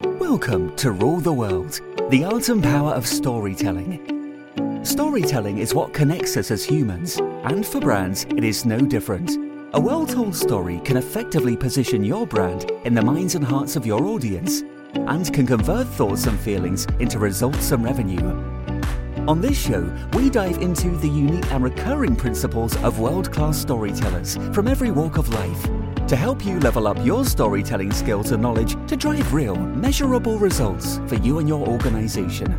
Welcome to Rule the World, the art and power of storytelling. Storytelling is what connects us as humans, and for brands, it is no different. A well told story can effectively position your brand in the minds and hearts of your audience and can convert thoughts and feelings into results and revenue. On this show, we dive into the unique and recurring principles of world class storytellers from every walk of life to help you level up your storytelling skills and knowledge to drive real, measurable results for you and your organization.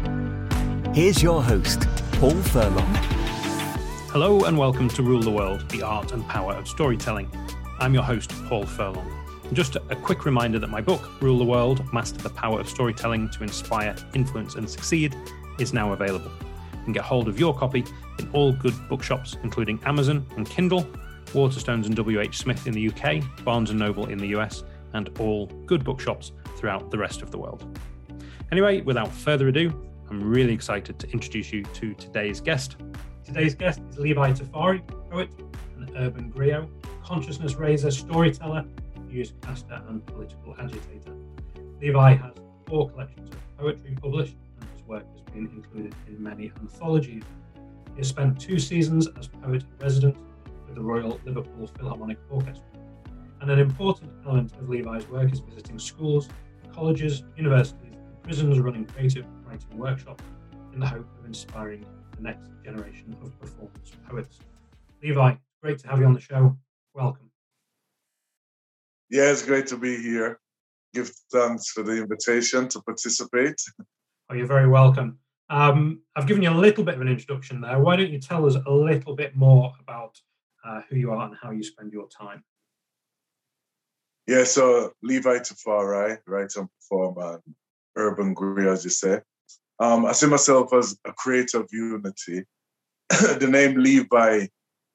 Here's your host, Paul Furlong. Hello and welcome to Rule the World, the art and power of storytelling. I'm your host, Paul Furlong. Just a quick reminder that my book, Rule the World Master the Power of Storytelling to Inspire, Influence, and Succeed, is now available. You can get hold of your copy in all good bookshops, including Amazon and Kindle, Waterstones and WH Smith in the UK, Barnes and Noble in the US, and all good bookshops throughout the rest of the world. Anyway, without further ado, I'm really excited to introduce you to today's guest. Today's guest is Levi Tafari, poet and urban griot, consciousness raiser, storyteller, newscaster, and political agitator. Levi has four collections of poetry published, and his work has been included in many anthologies. He has spent two seasons as poet in residence with the Royal Liverpool Philharmonic Orchestra. And an important element of Levi's work is visiting schools, colleges, universities, and prisons running creative writing workshops in the hope of inspiring the next generation of performance poets. Levi, great to have you on the show. Welcome. Yeah, it's great to be here. Give thanks for the invitation to participate. Oh, you're very welcome. Um, I've given you a little bit of an introduction there. Why don't you tell us a little bit more about uh, who you are and how you spend your time? Yeah, so Levi Tafari, writer and performer, urban griot, as you say. Um, I see myself as a creator of unity. the name Levi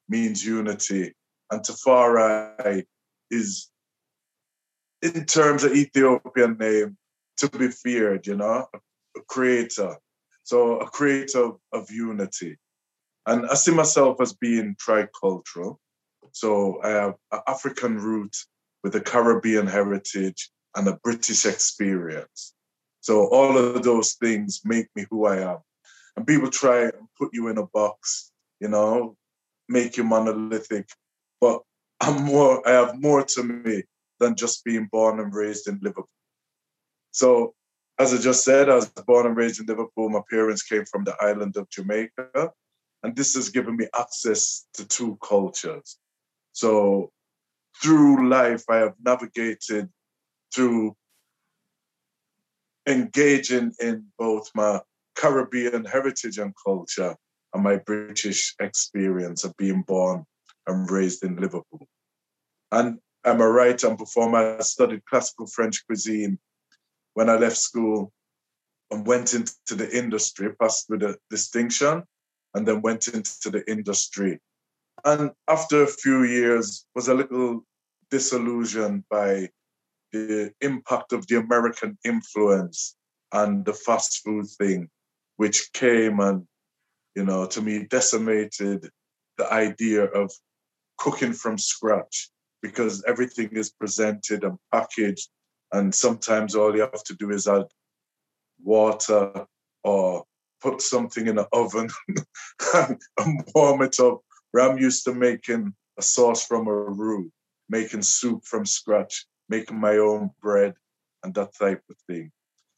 means unity, and Tafari is, in terms of Ethiopian name, to be feared, you know, a creator. So a creator of unity. And I see myself as being tricultural. So I have an African root with a Caribbean heritage and a British experience. So all of those things make me who I am. And people try and put you in a box, you know, make you monolithic. But I'm more, I have more to me than just being born and raised in Liverpool. So as I just said, I was born and raised in Liverpool. My parents came from the island of Jamaica. And this has given me access to two cultures. So through life, I have navigated through engaging in both my Caribbean heritage and culture and my British experience of being born and raised in Liverpool. And I'm a writer and performer. I studied classical French cuisine when I left school and went into the industry, passed with a distinction, and then went into the industry. And after a few years, was a little disillusioned by the impact of the American influence and the fast food thing, which came and, you know, to me decimated the idea of cooking from scratch because everything is presented and packaged. And sometimes all you have to do is add water or put something in the oven and warm it up. I'm used to making a sauce from a roux, making soup from scratch, making my own bread, and that type of thing.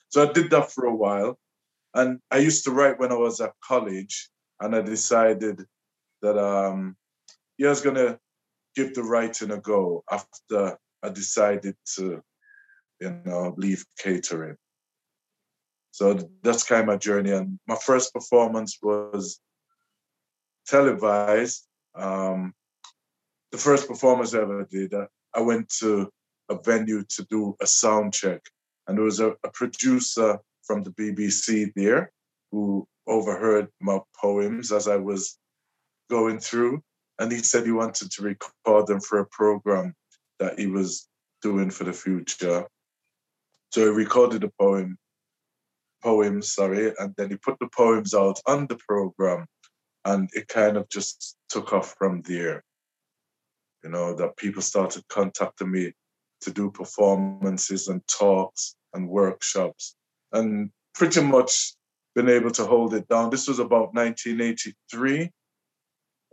So I did that for a while. And I used to write when I was at college, and I decided that um, yeah, I was gonna give the writing a go after I decided to, you know, leave catering. So that's kind of my journey. And my first performance was televised. Um, the first performance I ever did, I, went to a venue to do a sound check. And there was a, a producer from the BBC there who overheard my poems as I was going through. And he said he wanted to record them for a program that he was doing for the future. So he recorded a poem, poems, sorry, and then he put the poems out on the program. And it kind of just took off from there. You know, that people started contacting me to do performances and talks and workshops and pretty much been able to hold it down. This was about 1983.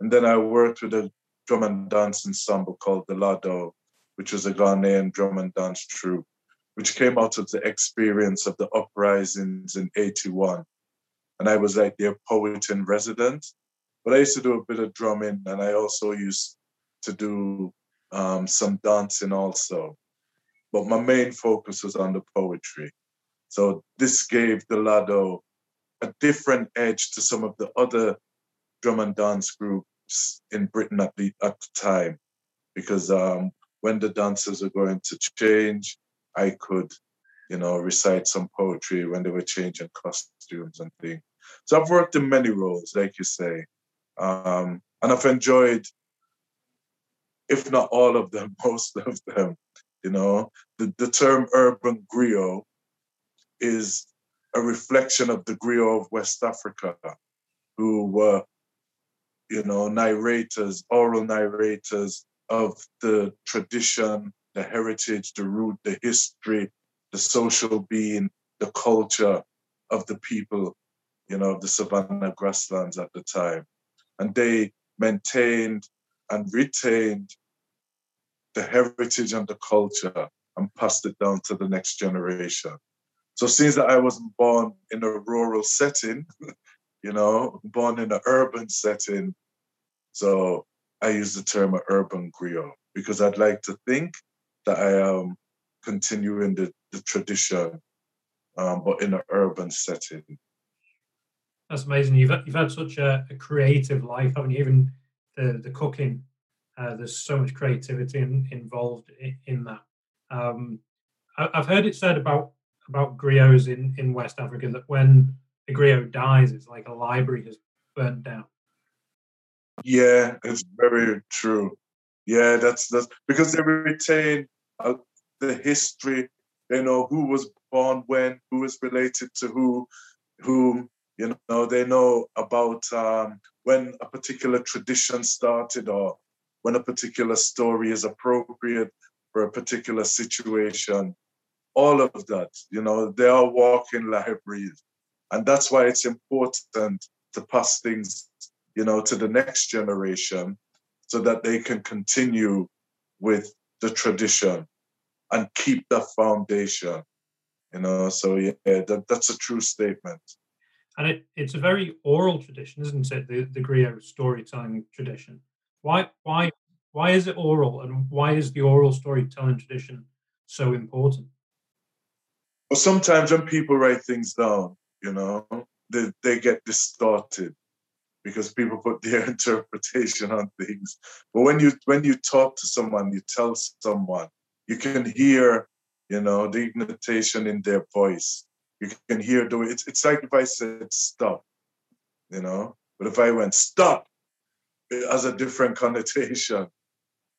And then I worked with a drum and dance ensemble called Delado, which was a Ghanaian drum and dance troupe, which came out of the experience of the uprisings in 81. And I was like their poet in resident. But I used to do a bit of drumming and I also used to do um, some dancing also. But my main focus was on the poetry. So this gave Delado a different edge to some of the other drum and dance groups in Britain at the at the time, because um, when the dancers were going to change, I could, you know, recite some poetry when they were changing costumes and things. So I've worked in many roles, like you say, um, and I've enjoyed if not all of them, most of them. You know, the, the term urban griot is a reflection of the griot of West Africa, who were, you know, narrators, oral narrators of the tradition, the heritage, the root, the history, the social being, the culture of the people, you know, of the savannah grasslands at the time. And they maintained and retained the heritage and the culture and passed it down to the next generation. So since that I wasn't born in a rural setting, you know, born in an urban setting, so I use the term urban griot because I'd like to think that I am continuing the, the tradition, um, but in an urban setting. That's amazing. You've you've had such a, a creative life, haven't you? Even the the cooking uh, there's so much creativity in, involved in, in that. Um, I, have heard it said about about griots in, in West Africa that when a griot dies, it's like a library has burnt down. Yeah, it's very true. Yeah, that's that's because they retain the history. They know who was born when, who is related to who, whom. You know, they know about um, when a particular tradition started or when a particular story is appropriate for a particular situation. All of that, you know, they are walking libraries. And that's why it's important to pass things, you know, to the next generation so that they can continue with the tradition and keep the foundation. You know, so yeah, that, that's a true statement. And it, it's a very oral tradition, isn't it? The the griot storytelling tradition. Why why why is it oral, and why is the oral storytelling tradition so important? Well, sometimes when people write things down, you know, they, they get distorted because people put their interpretation on things. But when you when you talk to someone, you tell someone, you can hear, you know, the intonation in their voice. You can hear the it's it's like if I said stop, you know. But if I went stop, it has a different connotation.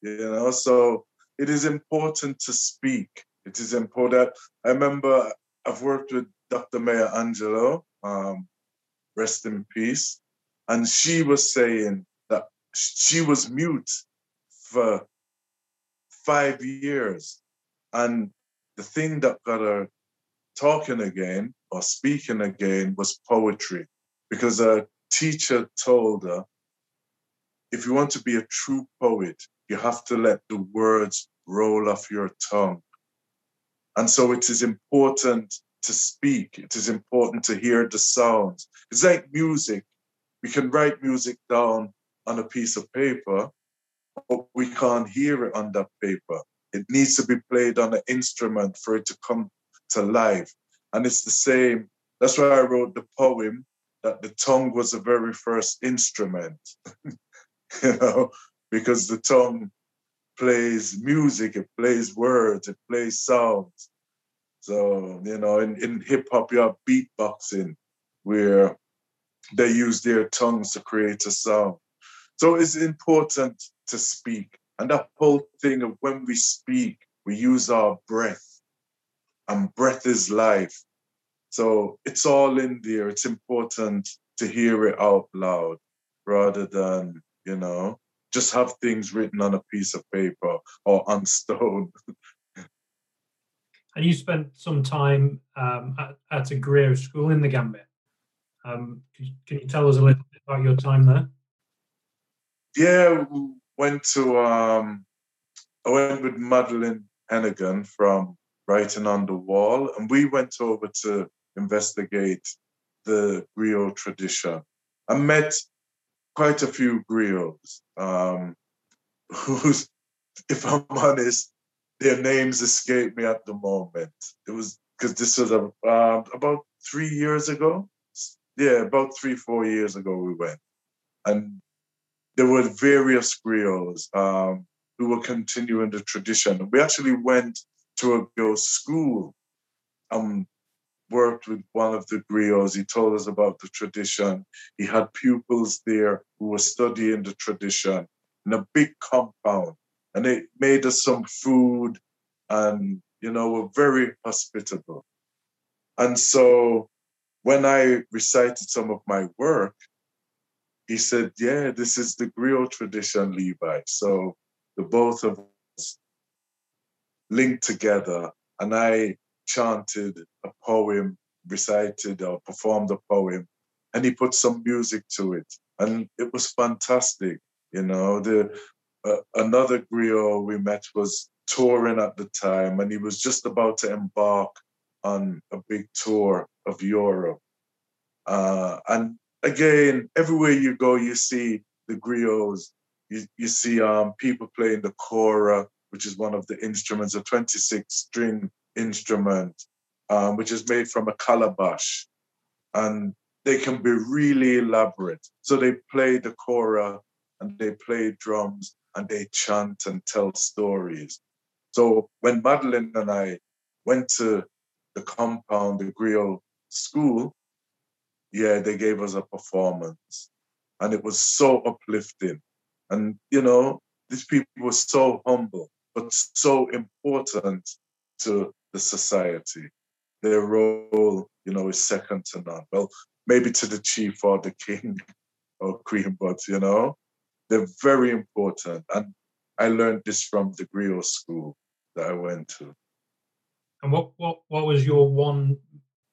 You know, so it is important to speak It is important. I remember I've worked with Dr. Maya Angelou, um, rest in peace, and she was saying that she was mute for five years. And the thing that got her talking again or speaking again was poetry, because her teacher told her, if you want to be a true poet, you have to let the words roll off your tongue. And so it is important to speak. It is important to hear the sounds. It's like music. We can write music down on a piece of paper, but we can't hear it on that paper. It needs to be played on an instrument for it to come to life. And it's the same. That's why I wrote the poem that the tongue was the very first instrument, you know, because the tongue plays music, it plays words, it plays sounds. So, you know, in, in hip hop, you have beatboxing where they use their tongues to create a sound. So it's important to speak. And that whole thing of when we speak, we use our breath, and breath is life. So it's all in there. It's important to hear it out loud rather than, you know, just have things written on a piece of paper or on stone. and you spent some time um, at, at, a Griot school in the Gambia. Um, can, you, can, you, tell us a little bit about your time there? Yeah, we went to, um, I went with Madeline Heneghan from Writing on the Wall, and we went over to investigate the griot tradition. I met quite a few griots um, if I'm honest, their names escape me at the moment. It was because this was a, uh, about three years ago. Yeah, about three, four years ago we went. And there were various griots um, who were continuing the tradition. We actually went to a girls' school and worked with one of the griots. He told us about the tradition. He had pupils there who were studying the tradition in a big compound. And they made us some food and, you know, were very hospitable. And so when I recited some of my work, he said, Yeah, this is the griot tradition, Levi. So the both of us linked together. And I chanted a poem, recited or performed a poem, and he put some music to it. And it was fantastic. You know, the uh, another griot we met was touring at the time, and he was just about to embark on a big tour of Europe. Uh, and again, everywhere you go, you see the griots. You, you see um, people playing the kora, which is one of the instruments, a 26 string instrument, um, which is made from a calabash. And they can be really elaborate. So they play the kora and they play drums and they chant and tell stories. So when Madeline and I went to the compound, the griot school, yeah, they gave us a performance. And it was so uplifting. And, you know, these people were so humble, but so important to the society. Their role, you know, is second to none. Well, maybe to the chief or the king or queen, but you know, they're very important. And I learned this from the griot school that I went to. And what what what was your one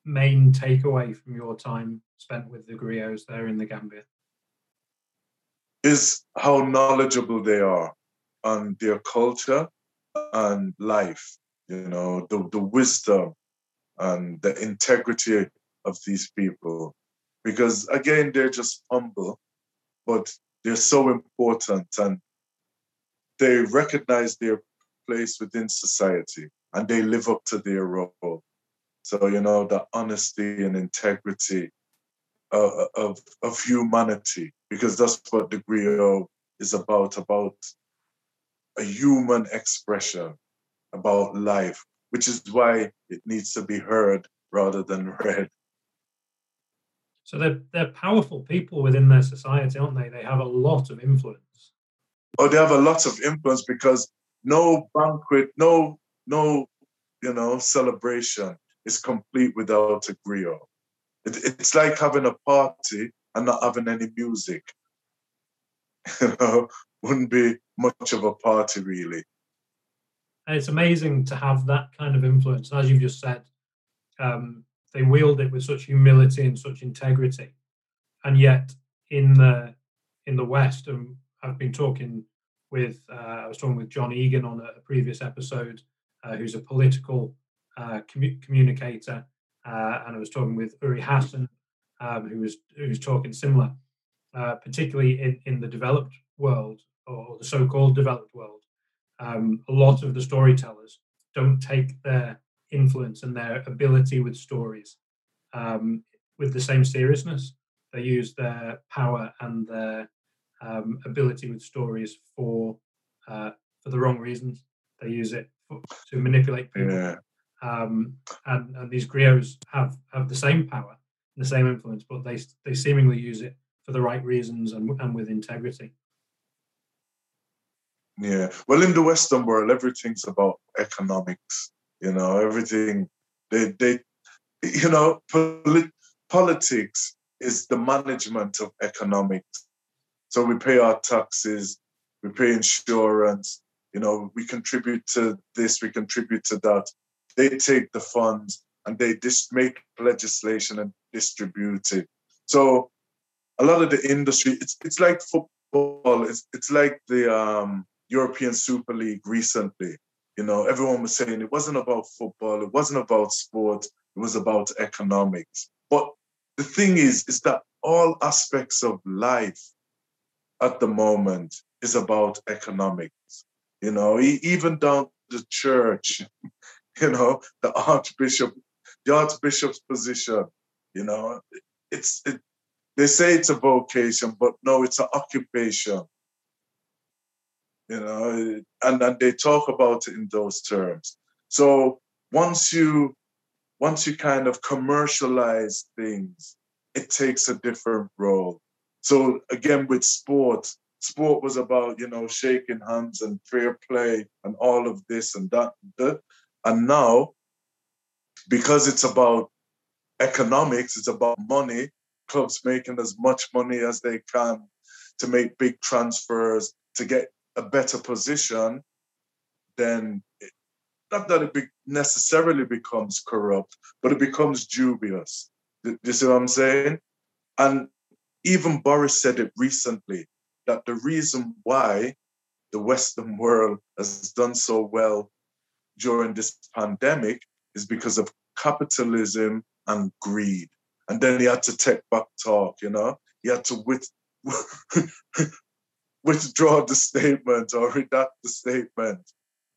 main takeaway from your time spent with the griots there in the Gambia? Is how knowledgeable they are on their culture and life you know, the, the wisdom and the integrity of these people. Because again, they're just humble, but they're so important and they recognize their place within society and they live up to their role. So, you know, the honesty and integrity uh, of, of humanity, because that's what the griot is about, about a human expression about life, which is why it needs to be heard rather than read. So they're they're powerful people within their society, aren't they? They have a lot of influence. Oh, they have a lot of influence because no banquet, no no you know, celebration is complete without a griot. It, it's like having a party and not having any music. you know, wouldn't be much of a party really. It's amazing to have that kind of influence. As you've just said, um, they wield it with such humility and such integrity, and yet in the in the West, and I've been talking with uh, I was talking with John Egan on a, a previous episode, uh, who's a political uh, commu- communicator, uh, and I was talking with Uri Hasson, um, who was who's talking similar, uh, particularly in, in the developed world or the so-called developed world. Um, a lot of the storytellers don't take their influence and their ability with stories um, with the same seriousness. They use their power and their um, ability with stories for uh, for the wrong reasons. They use it to manipulate people. Yeah. Um, and, and these griots have have the same power, the same influence, but they they seemingly use it for the right reasons and and with integrity. Yeah. Well, in the Western world, everything's about economics. You know, everything they they you know, polit- politics is the management of economics. So we pay our taxes, we pay insurance, you know, we contribute to this, we contribute to that. They take the funds and they just make legislation and distribute it. So a lot of the industry, it's it's like football, it's it's like the um, European Super League recently. You know, everyone was saying it wasn't about football, it wasn't about sport, it was about economics. But the thing is, is that all aspects of life at the moment is about economics. You know, even down the church, you know, the archbishop, the archbishop's position, you know, it's it, they say it's a vocation, but no, it's an occupation. You know, and, and they talk about it in those terms. So once you once you kind of commercialize things, it takes a different role. So again, with sport, sport was about you know shaking hands and fair play and all of this and that, and now because it's about economics, it's about money. Clubs making as much money as they can to make big transfers to get a better position. Then not that it be necessarily becomes corrupt, but it becomes dubious. Do you see what I'm saying? And even Boris said it recently that the reason why the Western world has done so well during this pandemic is because of capitalism and greed. And then he had to take back talk, you know? He had to with, withdraw the statement or redact the statement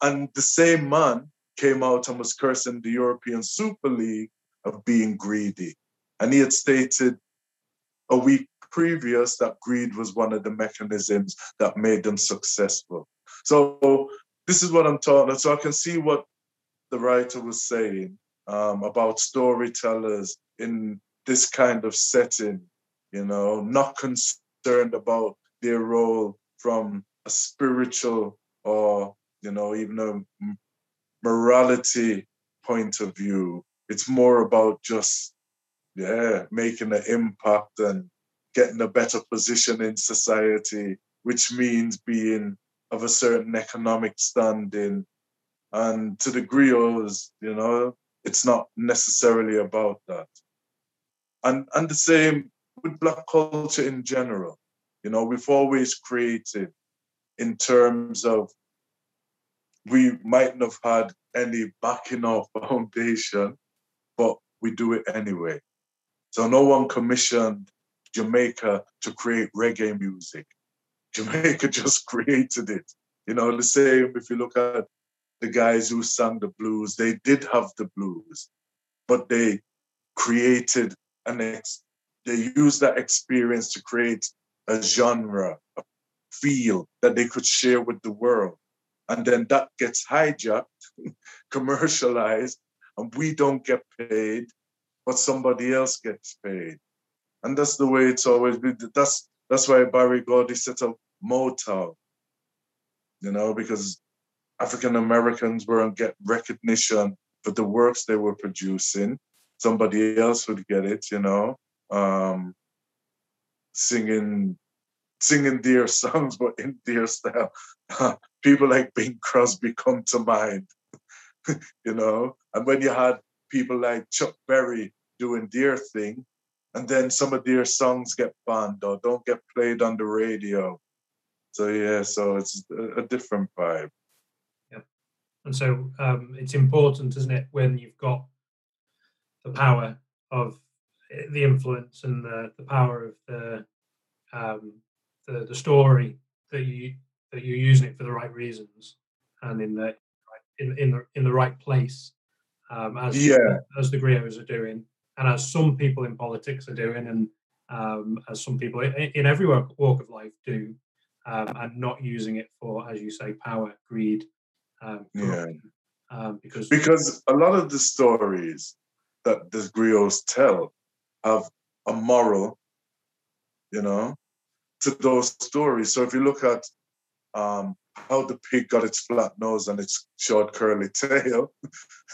and the same man came out and was cursing the European Super League of being greedy. And he had stated a week previous that greed was one of the mechanisms that made them successful. So this is what I'm talking. So I can see what the writer was saying um, about storytellers in this kind of setting, you know, not concerned about their role from a spiritual or you know, even a morality point of view. It's more about just, yeah, making an impact and getting a better position in society, which means being of a certain economic standing. And to the griots, you know, it's not necessarily about that. And and the same with black culture in general. You know, we've always created in terms of we mightn't have had any backing or foundation, but we do it anyway. So no one commissioned Jamaica to create reggae music. Jamaica just created it. You know, the same if you look at the guys who sang the blues, they did have the blues, but they created an ex they used that experience to create a genre, a feel that they could share with the world and then that gets hijacked, commercialized, and we don't get paid, but somebody else gets paid. And that's the way it's always been. That's that's why Berry Gordy set up Motown, you know, because African Americans weren't get recognition for the works they were producing. Somebody else would get it, you know, um, singing singing their songs, but in their style. people like Bing Crosby come to mind, you know. And when you had people like Chuck Berry doing their thing, and then some of their songs get banned or don't get played on the radio. So yeah, so it's a, a different vibe. Yeah, and so um, it's important, isn't it, when you've got the power of eh, the influence and the, the power of the um, the, the story that you that you're using it for the right reasons and in the in in the in the right place um, as yeah. as the griots are doing and as some people in politics are doing and um, as some people in, in every walk, walk of life do um, and not using it for as you say power greed um, yeah um, because because a lot of the stories that the griots tell have a moral you know to those stories. So if you look at um, how the pig got its flat nose and its short curly tail,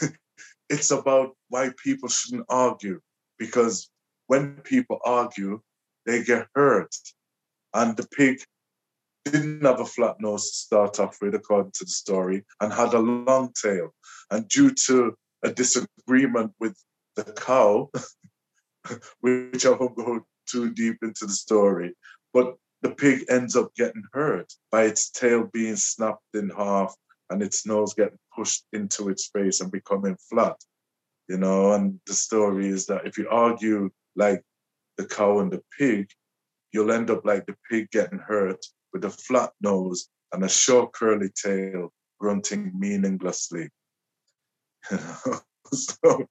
it's about why people shouldn't argue because when people argue, they get hurt. And the pig didn't have a flat nose to start off with, according to the story, and had a long tail. And due to a disagreement with the cow, which I won't go too deep into the story, but the pig ends up getting hurt by its tail being snapped in half and its nose getting pushed into its face and becoming flat. You know, and the story is that if you argue like the cow and the pig, you'll end up like the pig getting hurt with a flat nose and a short curly tail grunting meaninglessly. so,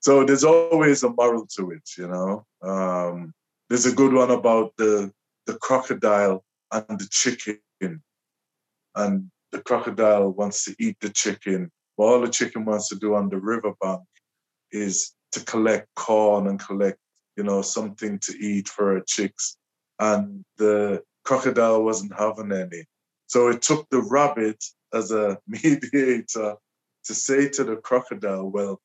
so there's always a moral to it, you know. Um, there's a good one about the the crocodile and the chicken. And the crocodile wants to eat the chicken. But all the chicken wants to do on the riverbank is to collect corn and collect, you know, something to eat for her chicks. And the crocodile wasn't having any. So it took the rabbit as a mediator to say to the crocodile, well,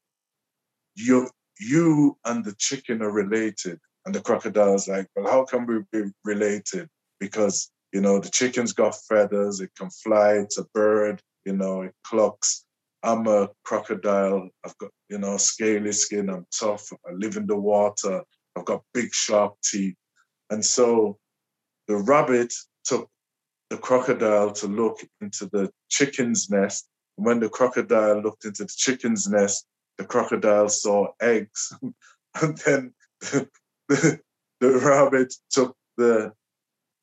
you you and the chicken are related. And the crocodile's like, well, how can we be related? Because, you know, the chicken's got feathers, it can fly, it's a bird, you know, it clucks. I'm a crocodile. I've got, you know, scaly skin. I'm tough. I live in the water. I've got big, sharp teeth. And so the rabbit took the crocodile to look into the chicken's nest. And when the crocodile looked into the chicken's nest, the crocodile saw eggs. and then the, the rabbit took the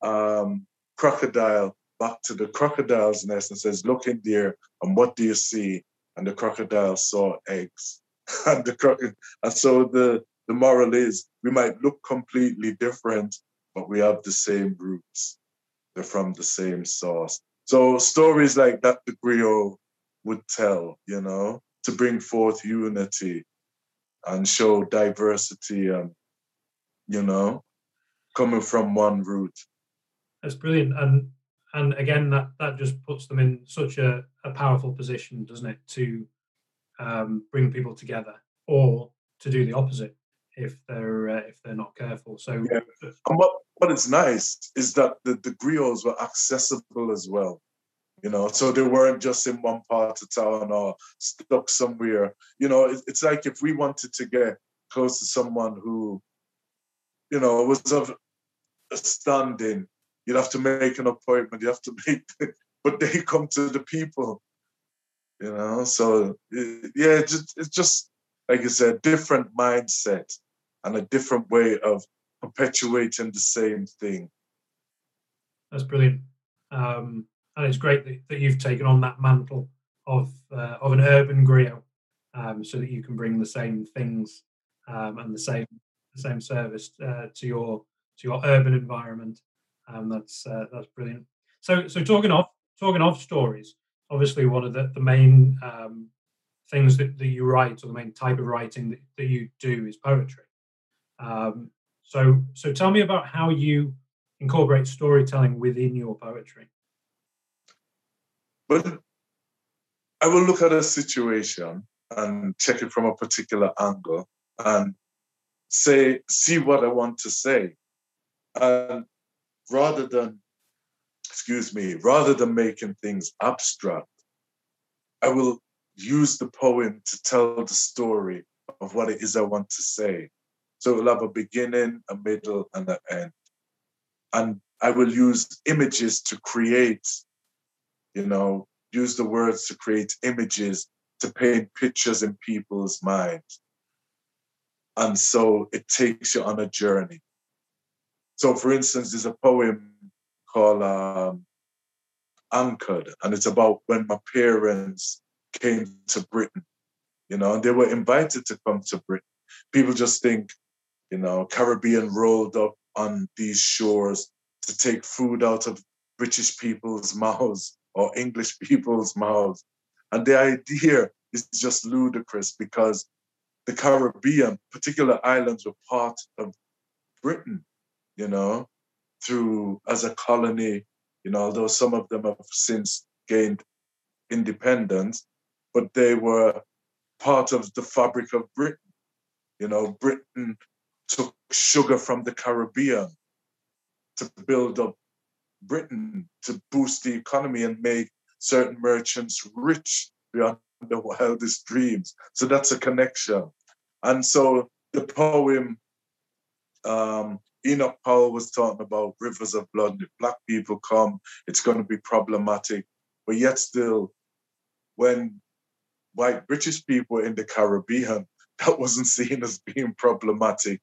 um, crocodile back to the crocodile's nest and says, Look in there, and what do you see? And the crocodile saw eggs. and the crocodile, and so the, the moral is we might look completely different, but we have the same roots. They're from the same source. So stories like that the griot would tell, you know, to bring forth unity and show diversity and you know, coming from one root. That's brilliant. And and again that that just puts them in such a, a powerful position, doesn't it, to um, bring people together or to do the opposite if they're uh, if they're not careful. So yeah. and what what is nice is that the, the griots were accessible as well. You know, so they weren't just in one part of town or stuck somewhere. You know, it, it's like if we wanted to get close to someone who you know, was of a standing. You'd have to make an appointment. You have to make, but they come to the people. You know, so yeah, it's just, it's just like I said, different mindset and a different way of perpetuating the same thing. That's brilliant, um, and it's great that, that, you've taken on that mantle of uh, of an urban griot, um, so that you can bring the same things um, and the same the same service uh, to your to your urban environment. And that's uh, that's brilliant. So so talking of talking of stories, obviously one of the the main um, things that, that you write or the main type of writing that, that you do is poetry. Um, so so tell me about how you incorporate storytelling within your poetry. But I will look at a situation and check it from a particular angle and say, see what I want to say. And rather than, excuse me, rather than making things abstract, I will use the poem to tell the story of what it is I want to say. So it will have a beginning, a middle, and an end. And I will use images to create, you know, use the words to create images to paint pictures in people's minds. And so it takes you on a journey. So, for instance, there's a poem called um, Anchored, and it's about when my parents came to Britain, you know, and they were invited to come to Britain. People just think, you know, Caribbean rolled up on these shores to take food out of British people's mouths or English people's mouths. And the idea is just ludicrous because the Caribbean, particular islands, were part of Britain, you know, through as a colony, you know, although some of them have since gained independence, but they were part of the fabric of Britain. You know, Britain took sugar from the Caribbean to build up Britain, to boost the economy and make certain merchants rich beyond the wildest dreams. So that's a connection. And so the poem um, Enoch Powell was talking about rivers of blood. If black people come, it's going to be problematic. But yet still, when white British people in the Caribbean, that wasn't seen as being problematic,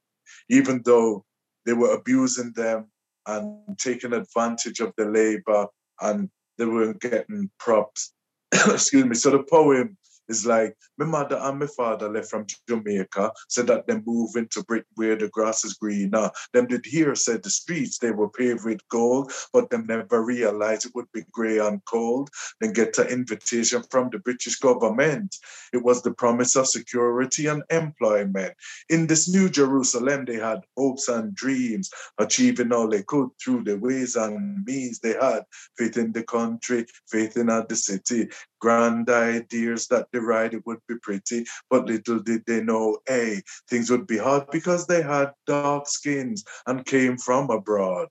even though they were abusing them and taking advantage of the labor and they weren't getting props. Excuse me. So the poem it's like my mother and my father left from Jamaica, said that they move into Britain where the grass is greener. Them did hear said the streets they were paved with gold, but them never realized it would be grey and cold. Then get an invitation from the British government. It was the promise of security and employment. In this new Jerusalem, they had hopes and dreams, achieving all they could through the ways and means they had. Faith in the country, faith in the city, grand ideas that the it would be pretty, but little did they know, A, things would be hard because they had dark skins and came from abroad.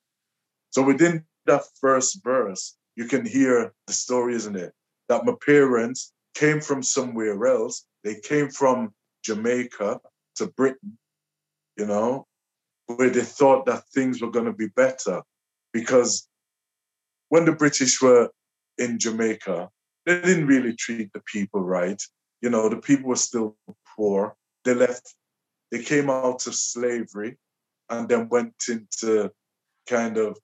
So within that first verse, you can hear the story, isn't it? That my parents came from somewhere else. They came from Jamaica to Britain, you know, where they thought that things were going to be better. Because when the British were in Jamaica, they didn't really treat the people right. You know, the people were still poor. They left, they came out of slavery and then went into kind of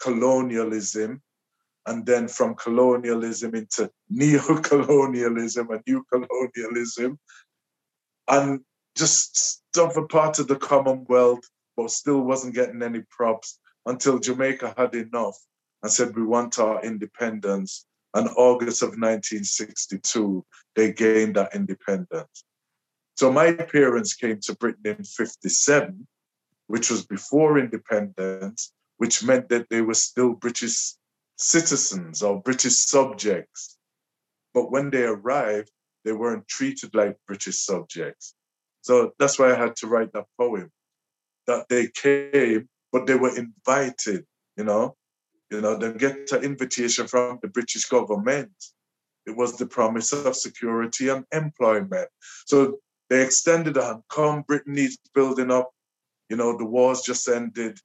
colonialism and then from colonialism into neo-colonialism and new colonialism and just stuff a part of the commonwealth but still wasn't getting any props until jamaica had enough and said we want our independence and August of 1962, they gained that independence. So my parents came to Britain in 57, which was before independence, which meant that they were still British citizens or British subjects. But when they arrived, they weren't treated like British subjects. So that's why I had to write that poem. That they came, but they were invited, you know, you know, they get an invitation from the British government. It was the promise of security and employment. So they extended on, come, Britain needs building up. You know, the wars just ended,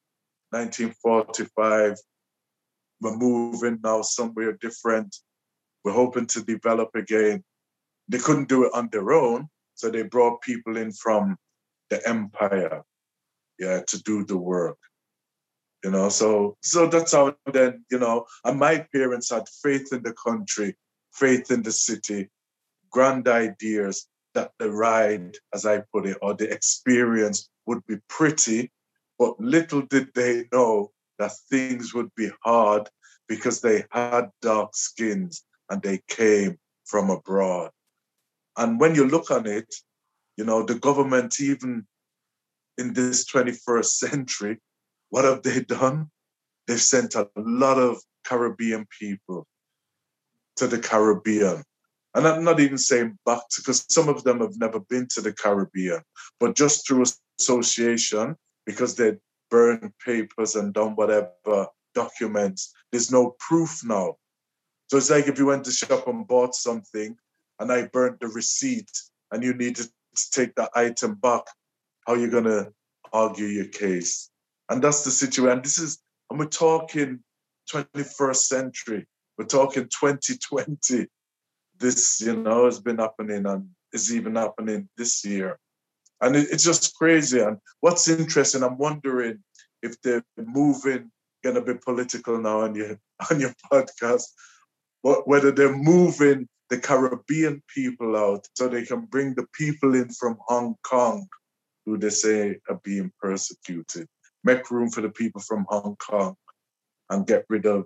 1945. We're moving now somewhere different. We're hoping to develop again. They couldn't do it on their own, so they brought people in from the empire, yeah, to do the work you know? So so that's how then you know and my parents had faith in the country faith in the city grand ideas that the ride as i put it or the experience would be pretty but little did they know that things would be hard because they had dark skins and they came from abroad. And when you look on it you know the government even in this 21st century what have they done? They've sent a lot of Caribbean people to the Caribbean. and I'm not even saying back because some of them have never been to the Caribbean, but just through association, because they burned papers and done whatever documents, there's no proof now. So it's like if you went to shop and bought something and I burnt the receipt and you needed to take that item back, how are you gonna argue your case? And that's the situation. This is, and we're talking 21st century. We're talking 2020 this, you know, has been happening and is even happening this year. And it, it's just crazy. And what's interesting, I'm wondering if they're moving, gonna be political now on your on your podcast, but whether they're moving the Caribbean people out so they can bring the people in from Hong Kong who they say are being persecuted. Make room for the people from Hong Kong and get rid of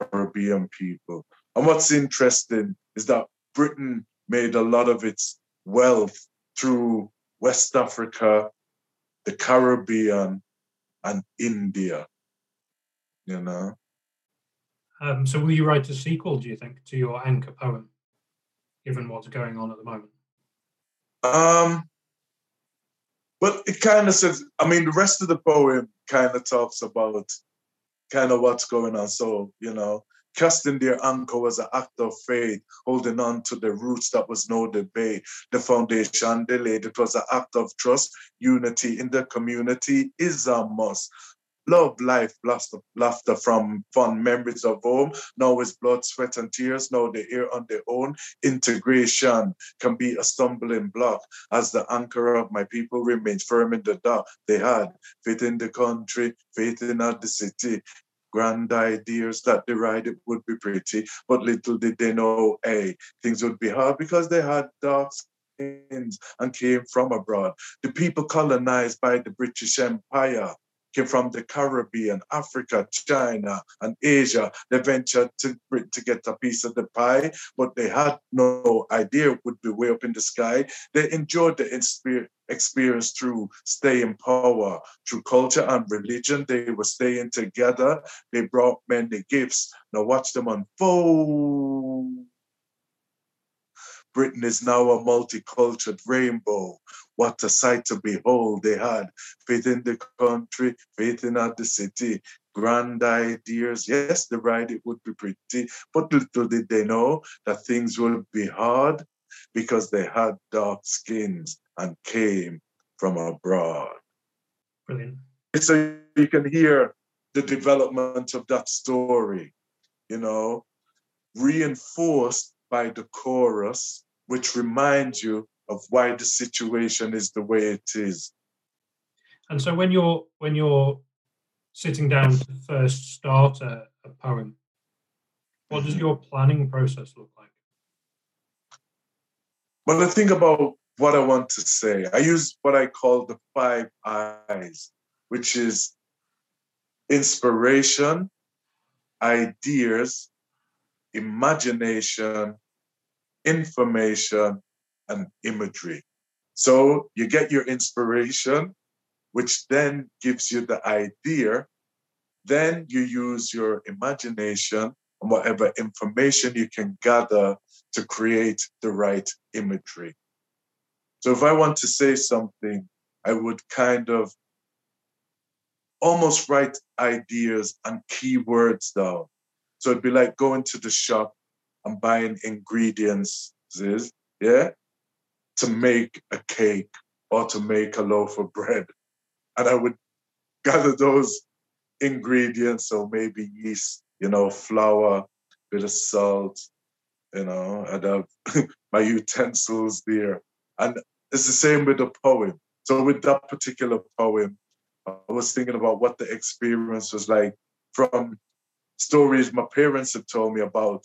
Caribbean people. And what's interesting is that Britain made a lot of its wealth through West Africa, the Caribbean, and India. You know. Um, so, will you write a sequel? Do you think to your anchor poem, given what's going on at the moment? Um. But it kind of says. I mean, the rest of the poem kind of talks about kind of what's going on. So you know, Casting their anchor was an act of faith, holding on to the roots that was no debate. The foundation delayed. It was an act of trust. Unity in the community is a must. Love, life, laughter, laughter from fond memories of home. Now is blood, sweat, and tears. Now they are here on their own. Integration can be a stumbling block as the anchor of my people remains firm in the dark. They had faith in the country, faith in the city grand ideas that the ride would be pretty, but little did they know, A, things would be hard because they had dark skins and came from abroad. The people colonized by the British Empire came from the Caribbean, Africa, China, and Asia. They ventured to, to get a piece of the pie, but they had no idea it would be way up in the sky. They enjoyed the experience through staying power, through culture and religion. They were staying together. They brought many gifts. Now watch them unfold. Britain is now a multicultural rainbow. What a sight to behold. They had faith in the country, faith in the city, grand ideas. Yes, the ride it would be pretty, but little did they know that things would be hard because they had dark skins and came from abroad. Brilliant. So you can hear the development of that story, you know, reinforced by the chorus, which reminds you of why the situation is the way it is. And so when you're when you're sitting down to first start a, a poem, what does mm-hmm. your planning process look like? Well, the thing about what I want to say, I use what I call the five eyes, which is inspiration, ideas, imagination, information, and imagery. So you get your inspiration, which then gives you the idea. Then you use your imagination and whatever information you can gather to create the right imagery. So if I want to say something, I would kind of almost write ideas and keywords down. So it'd be like going to the shop and buying ingredients, yeah, to make a cake or to make a loaf of bread. And I would gather those ingredients, so maybe yeast, you know, flour, bit of salt, you know, I'd have uh, my utensils there. And it's the same with the poem. So with that particular poem, I was thinking about what the experience was like from stories my parents have told me about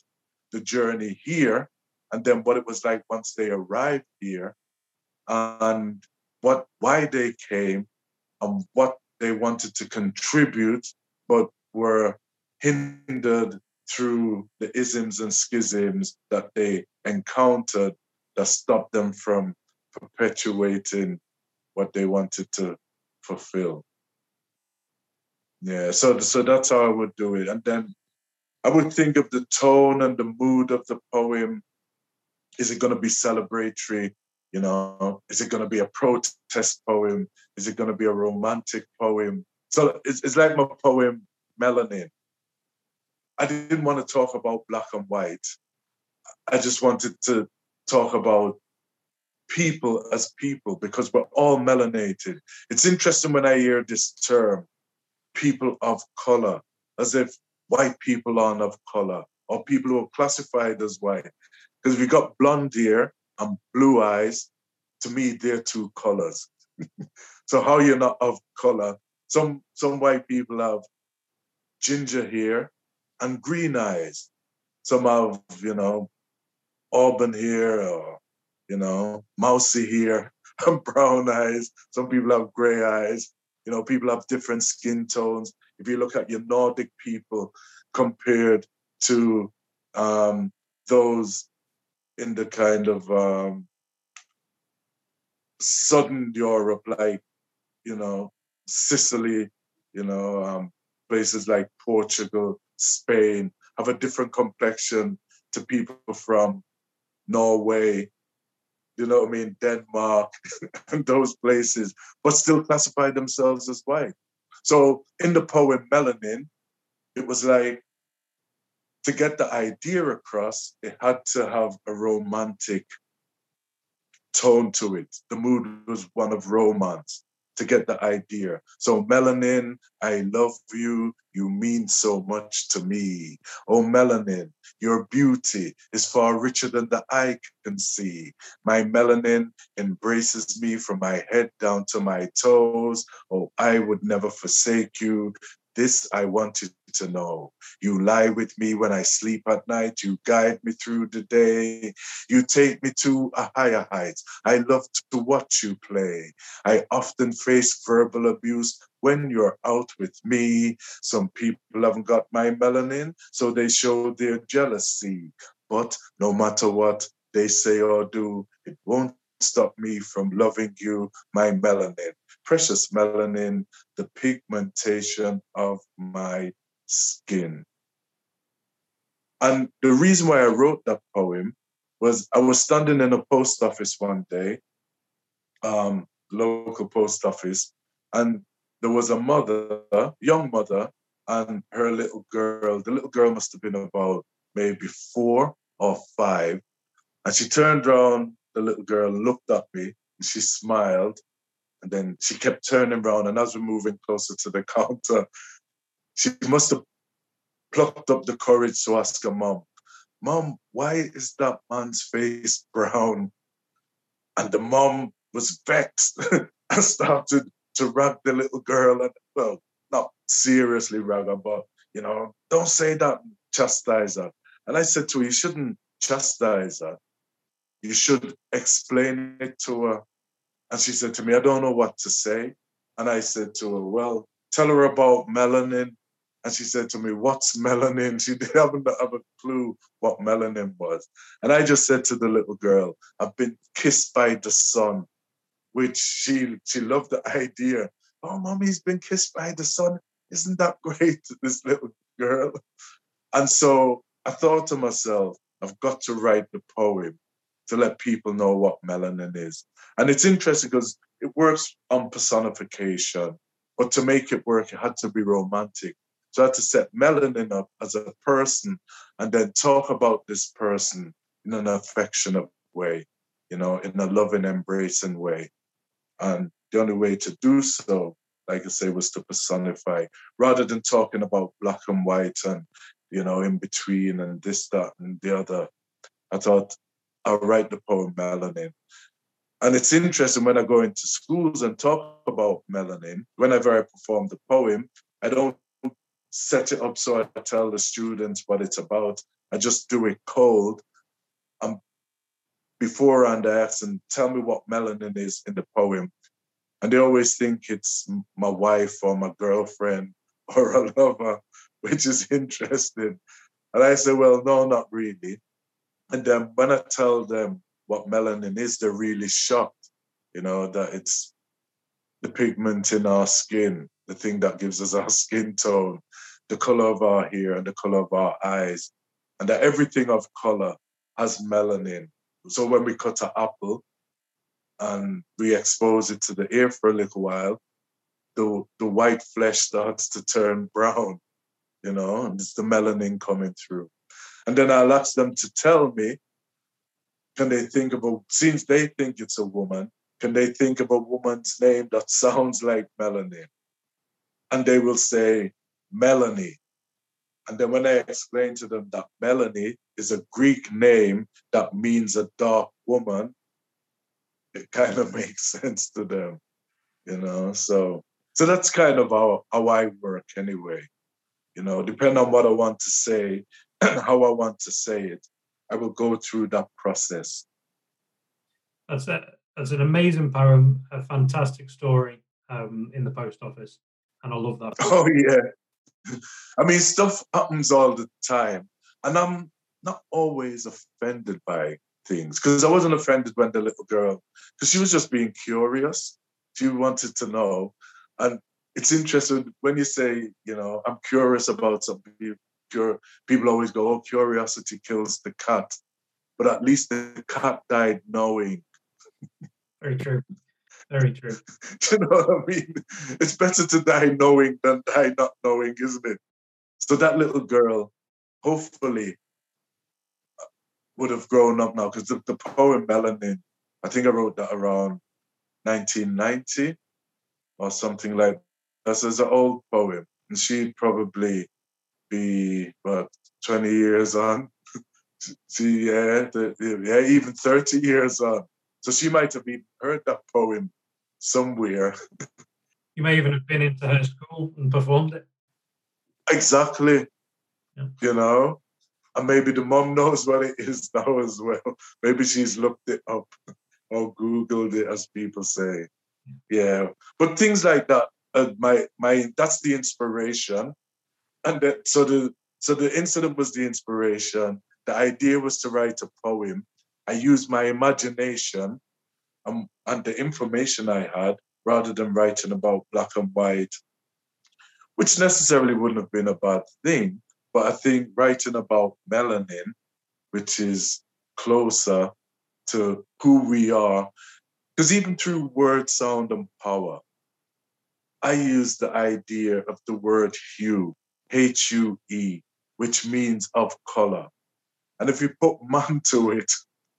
the journey here and then what it was like once they arrived here and what why they came and what they wanted to contribute but were hindered through the isms and schisms that they encountered that stopped them from perpetuating what they wanted to fulfill. Yeah, so so that's how I would do it. And then I would think of the tone and the mood of the poem is it going to be celebratory? You know, is it going to be a protest poem? Is it going to be a romantic poem? So it's, it's like my poem, Melanin. I didn't want to talk about black and white. I just wanted to talk about people as people because we're all melanated. It's interesting when I hear this term, people of color, as if white people aren't of color or people who are classified as white. Because if you got blonde hair and blue eyes, to me, they're two colors. so how you're not of color? Some some white people have ginger hair and green eyes. Some have, you know, auburn hair or, you know, mousy hair and brown eyes. Some people have gray eyes. You know, people have different skin tones. If you look at your Nordic people compared to um, those in the kind of um, southern Europe, like, you know, Sicily, you know, um, places like Portugal, Spain, have a different complexion to people from Norway, you know what I mean, Denmark, and those places, but still classify themselves as white. So in the poem Melanin, it was like to get the idea across, it had to have a romantic tone to it. The mood was one of romance to get the idea. So, melanin, I love you. You mean so much to me. Oh, melanin, your beauty is far richer than the eye can see. My melanin embraces me from my head down to my toes. Oh, I would never forsake you. This I wanted to know. You lie with me when I sleep at night. You guide me through the day. You take me to a higher height. I love to watch you play. I often face verbal abuse when you're out with me. Some people haven't got my melanin, so they show their jealousy. But no matter what they say or do, it won't stop me from loving you, my melanin precious melanin, the pigmentation of my skin. And the reason why I wrote that poem was I was standing in a post office one day, um, local post office, and there was a mother, young mother, and her little girl. The little girl must have been about maybe four or five. And she turned around, the little girl looked at me, and she smiled, and then she kept turning around, and as we're moving closer to the counter, she must have plucked up the courage to ask her mom, Mom, why is that man's face brown? And the mom was vexed and started to rag the little girl. And well, not seriously rag her, but you know, don't say that, chastise her. And I said to her, You shouldn't chastise her. You should explain it to her and she said to me, I don't know what to say. And I said to her, Well, tell her about melanin. And she said to me, What's melanin? She didn't have a clue what melanin was. And I just said to the little girl, I've been kissed by the sun, which she she loved the idea. Oh, mommy's been kissed by the sun. Isn't that great? This little girl. And so I thought to myself, I've got to write the poem to let people know what melanin is. And it's interesting because it works on personification, but to make it work, it had to be romantic. So I had to set melanin up as a person and then talk about this person in an affectionate way, you know, in a loving, embracing way. And the only way to do so, like I say, was to personify rather than talking about black and white and, you know, in between and this, that, and the other. I thought I'll write the poem Melanin. And it's interesting when I go into schools and talk about melanin, whenever I perform the poem, I don't set it up so I tell the students what it's about. I just do it cold. Um, beforehand, I ask them, tell me what melanin is in the poem. And they always think it's my wife or my girlfriend or a lover, which is interesting. And I say, well, no, not really. And then when I tell them what melanin is, they're really shocked, you know, that it's the pigment in our skin, the thing that gives us our skin tone, the color of our hair and the color of our eyes, and that everything of color has melanin. so when we cut an apple and we expose it to the air for a little while, the the white flesh starts to turn brown, you know, and it's the melanin coming through. And then I'll ask them to tell me, can they think of a since they think it's a woman, can they think of a woman's name that sounds like melanin? And they will say Melanie. And then when I explain to them that Melanie is a Greek name that means a dark woman, it kind of makes sense to them, you know. So so that's kind of how, how I work anyway. You know, depending on what I want to say and how I want to say it, I will go through that process. That's a, that's an amazing poem, a fantastic story um, in the post office, and I love that. Oh yeah, I mean stuff happens all the time, and I'm not always offended by things because I wasn't offended when the little girl, because she was just being curious. She wanted to know, and it's interesting when you say, you know, I'm curious about something. People always go, "Oh, curiosity kills the cat," but at least the cat died knowing. Very true. Very true. You know what I mean? It's better to die knowing than die not knowing, isn't it? So that little girl, hopefully, uh, would have grown up now because the, the poem Melanin, I think I wrote that around 1990 or something like that. So it's an old poem. And she'd probably be about 20 years on. See, yeah, the, yeah, even 30 years on. So she might have even heard that poem somewhere. You may even have been into her school and performed it. Exactly. Yeah. You know? And maybe the mom knows what it is now as well. Maybe she's looked it up or Googled it, as people say. Yeah. But things like that, uh, my my that's the inspiration. And that so the so the incident was the inspiration. The idea was to write a poem. I used my imagination and, and the information I had rather than writing about black and white, which necessarily wouldn't have been a bad thing. But I think writing about melanin, which is closer to who we are, because even through word, sound, and power, I use the idea of the word hue, H U E, which means of color. And if you put man to it,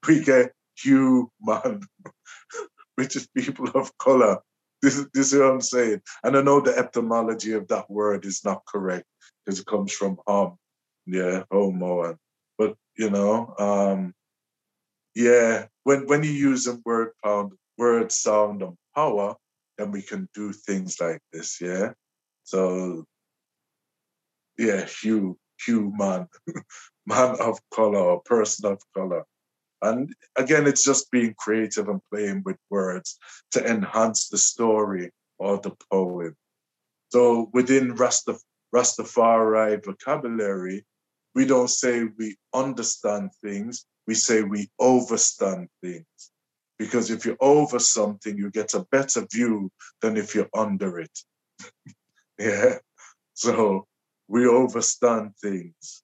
we get human, which is people of color. This, this is what I'm saying. And I know the etymology of that word is not correct because it comes from um, yeah, homo. But you know, um, yeah, when when you use a word pound, word sound and power, then we can do things like this, yeah. So yeah, hue, human, man man of color or person of color. And again, it's just being creative and playing with words to enhance the story or the poem. So within Rastaf- Rastafari vocabulary, we don't say we understand things, we say we overstand things. Because if you're over something, you get a better view than if you're under it. yeah. So we overstand things,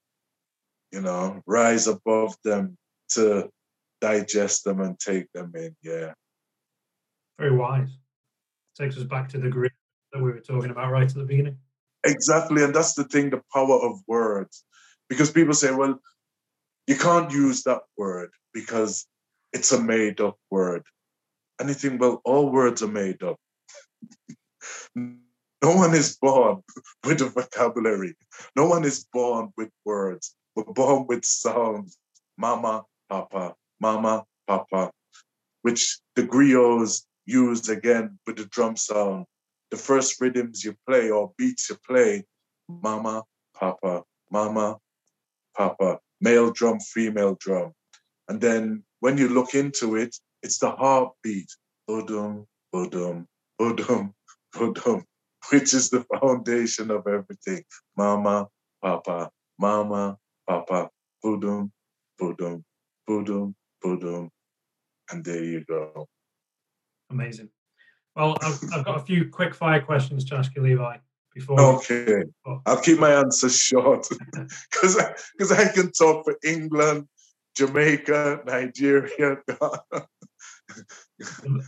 you know, rise above them to digest them and take them in. Yeah. Very wise. Takes us back to the grid that we were talking about right at the beginning. Exactly. And that's the thing the power of words. Because people say, well, you can't use that word because it's a made up word. Anything, well, all words are made up. no one is born with a vocabulary. No one is born with words. We're born with sounds. Mama, papa, mama, papa, which the griots use again with the drum sound. The first rhythms you play or beats you play, mama, papa, mama, papa, male drum, female drum. And then when you look into it, it's the heartbeat, bodum, bodum, bodum, bodum, which is the foundation of everything. Mama, papa, mama, papa, bodum, bodum, bodum, boom, and there you go. Amazing. Well, I've, I've got a few quick fire questions to ask you, Levi. Before okay, I'll keep my answers short because because I can talk for England, Jamaica, Nigeria.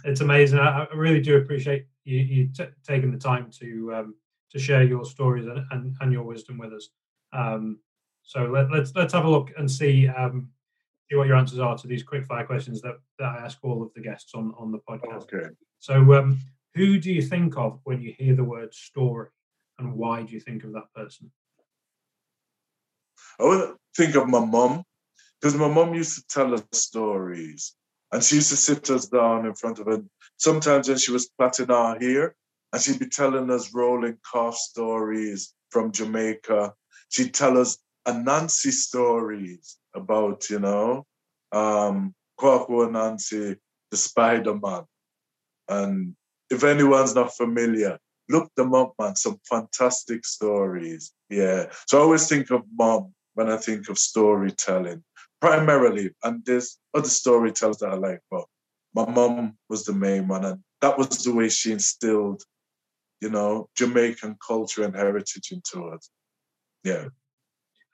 it's amazing. I, I, really do appreciate you, you t- taking the time to um, to share your stories and, and, and your wisdom with us. Um, so let, us let's, let's have a look and see um, see what your answers are to these quick fire questions that, that I ask all of the guests on on the podcast. Okay. So um, who do you think of when you hear the word story, and why do you think of that person? I would think of my mom because my mom used to tell us stories and she used to sit us down in front of her. Sometimes when she was plaiting our hair, and she'd be telling us rolling calf stories from Jamaica. She'd tell us Anansi stories about, you know, um, Kwaku Nancy, the Spider Man. And if anyone's not familiar, look them up, man. Some fantastic stories. Yeah. So I always think of mom when I think of storytelling, primarily. And there's other storytellers that I like, but my mom was the main one. And that was the way she instilled, you know, Jamaican culture and heritage into us. Yeah.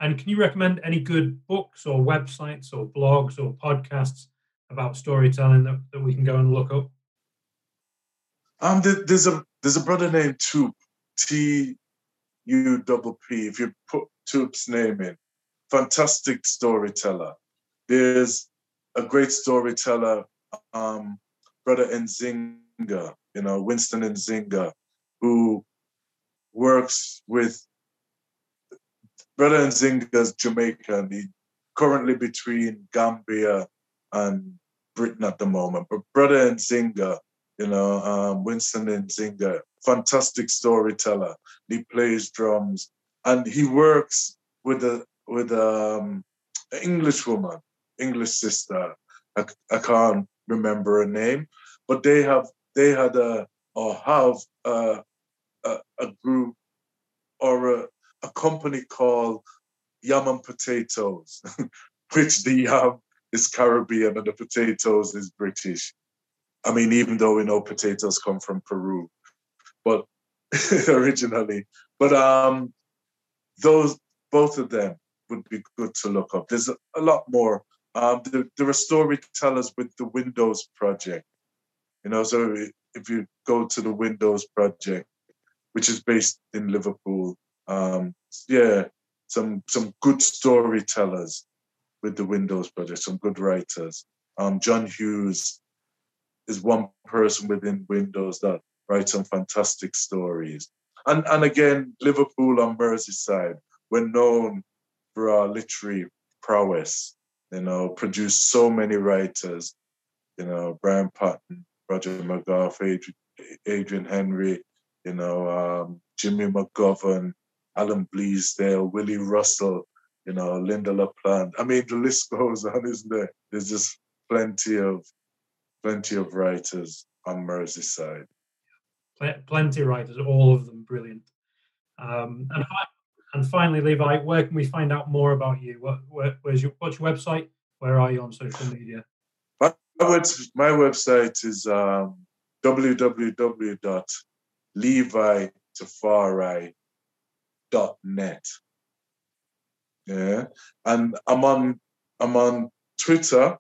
And can you recommend any good books or websites or blogs or podcasts about storytelling that, that we can go and look up? Um, there's a there's a brother named Tuup, T U double P. If you put Tuup's name in, fantastic storyteller. There's a great storyteller, um, brother Nzinga, you know, Winston Nzinga, who works with brother Nzinga's Jamaican. He currently between Gambia and Britain at the moment. But brother Nzinga you know, um, Winston Nzinga, fantastic storyteller. He plays drums and he works with a with um, an English woman, English sister. I, I can't remember her name, but they have they had a or have a, a, a group or a, a company called Yam and Potatoes, which the yam is Caribbean and the potatoes is British. I mean, even though we know potatoes come from Peru, but originally, but um, those both of them would be good to look up. There's a, lot more. Um, there, there, are storytellers with the Windows Project. You know, so if you go to the Windows Project, which is based in Liverpool, um, yeah, some some good storytellers with the Windows Project, some good writers. Um, John Hughes is one person within Windows that writes some fantastic stories. And and again, Liverpool on Merseyside, we're known for our literary prowess. You know, produced so many writers. You know, Brian Patten, Roger McGough, Adrian, Adrian Henry. You know, um, Jimmy McGovern, Alan Bleasdale, Willie Russell. You know, Lynda La Plante. I mean, the list goes on, isn't there? There's just plenty of plenty of writers on Merseyside. Plenty of writers, all of them brilliant. Um, and, and finally, Levi, where can we find out more about you? What, where, where's your, what's your website? Where are you on social media? My, my website is um, www.levitafari.net. Yeah, and I'm on I'm on Twitter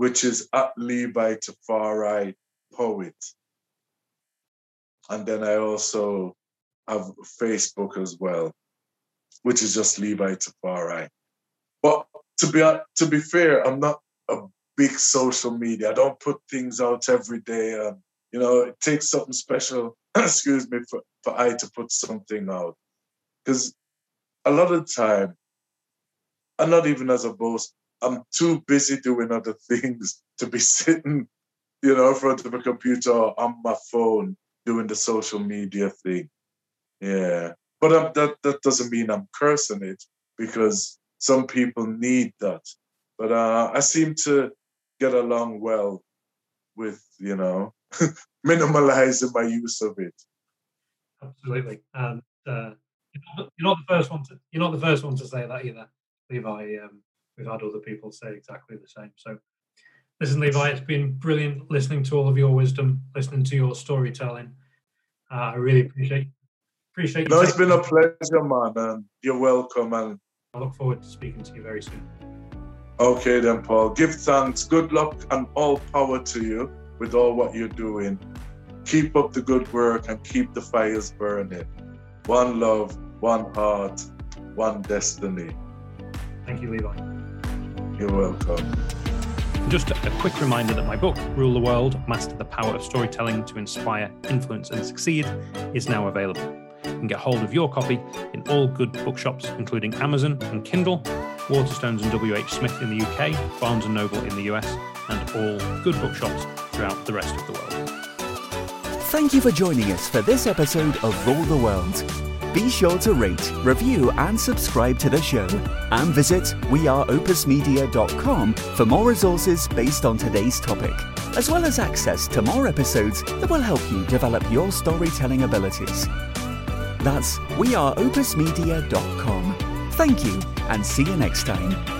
which is at Levi Tafari Poet. And then I also have Facebook as well, which is just Levi Tafari. But to be to be fair, I'm not a big social media. I don't put things out every day. Um, you know, it takes something special, excuse me, for, for I to put something out. Because a lot of time, I'm not even as a boss, I'm too busy doing other things to be sitting, you know, in front of a computer or on my phone doing the social media thing. Yeah. But I'm, that, that doesn't mean I'm cursing it because some people need that. But uh, I seem to get along well with, you know, minimalizing my use of it. Absolutely. And uh, you're not the first one to you're not the first one to say that either, Levi. Um, we've had other people say exactly the same. So, listen, Levi, it's been brilliant listening to all of your wisdom, listening to your storytelling. Uh, I really appreciate appreciate. No, it's been a pleasure, man, and you're welcome, and I look forward to speaking to you very soon. Okay, then, Paul. Give thanks, good luck, and all power to you with all what you're doing. Keep up the good work and keep the fires burning. One love, one heart, one destiny. Thank you, Levi. You're welcome. Just a quick reminder that my book, Rule the World Master the Power of Storytelling to Inspire, Influence, and Succeed, is now available. You can get hold of your copy in all good bookshops, including Amazon and Kindle, Waterstones and WH Smith in the UK, Barnes and Noble in the US, and all good bookshops throughout the rest of the world. Thank you for joining us for this episode of Rule the World. Be sure to rate, review, and subscribe to the show. And visit weareopusmedia.com for more resources based on today's topic, as well as access to more episodes that will help you develop your storytelling abilities. That's weareopusmedia.com. Thank you, and see you next time.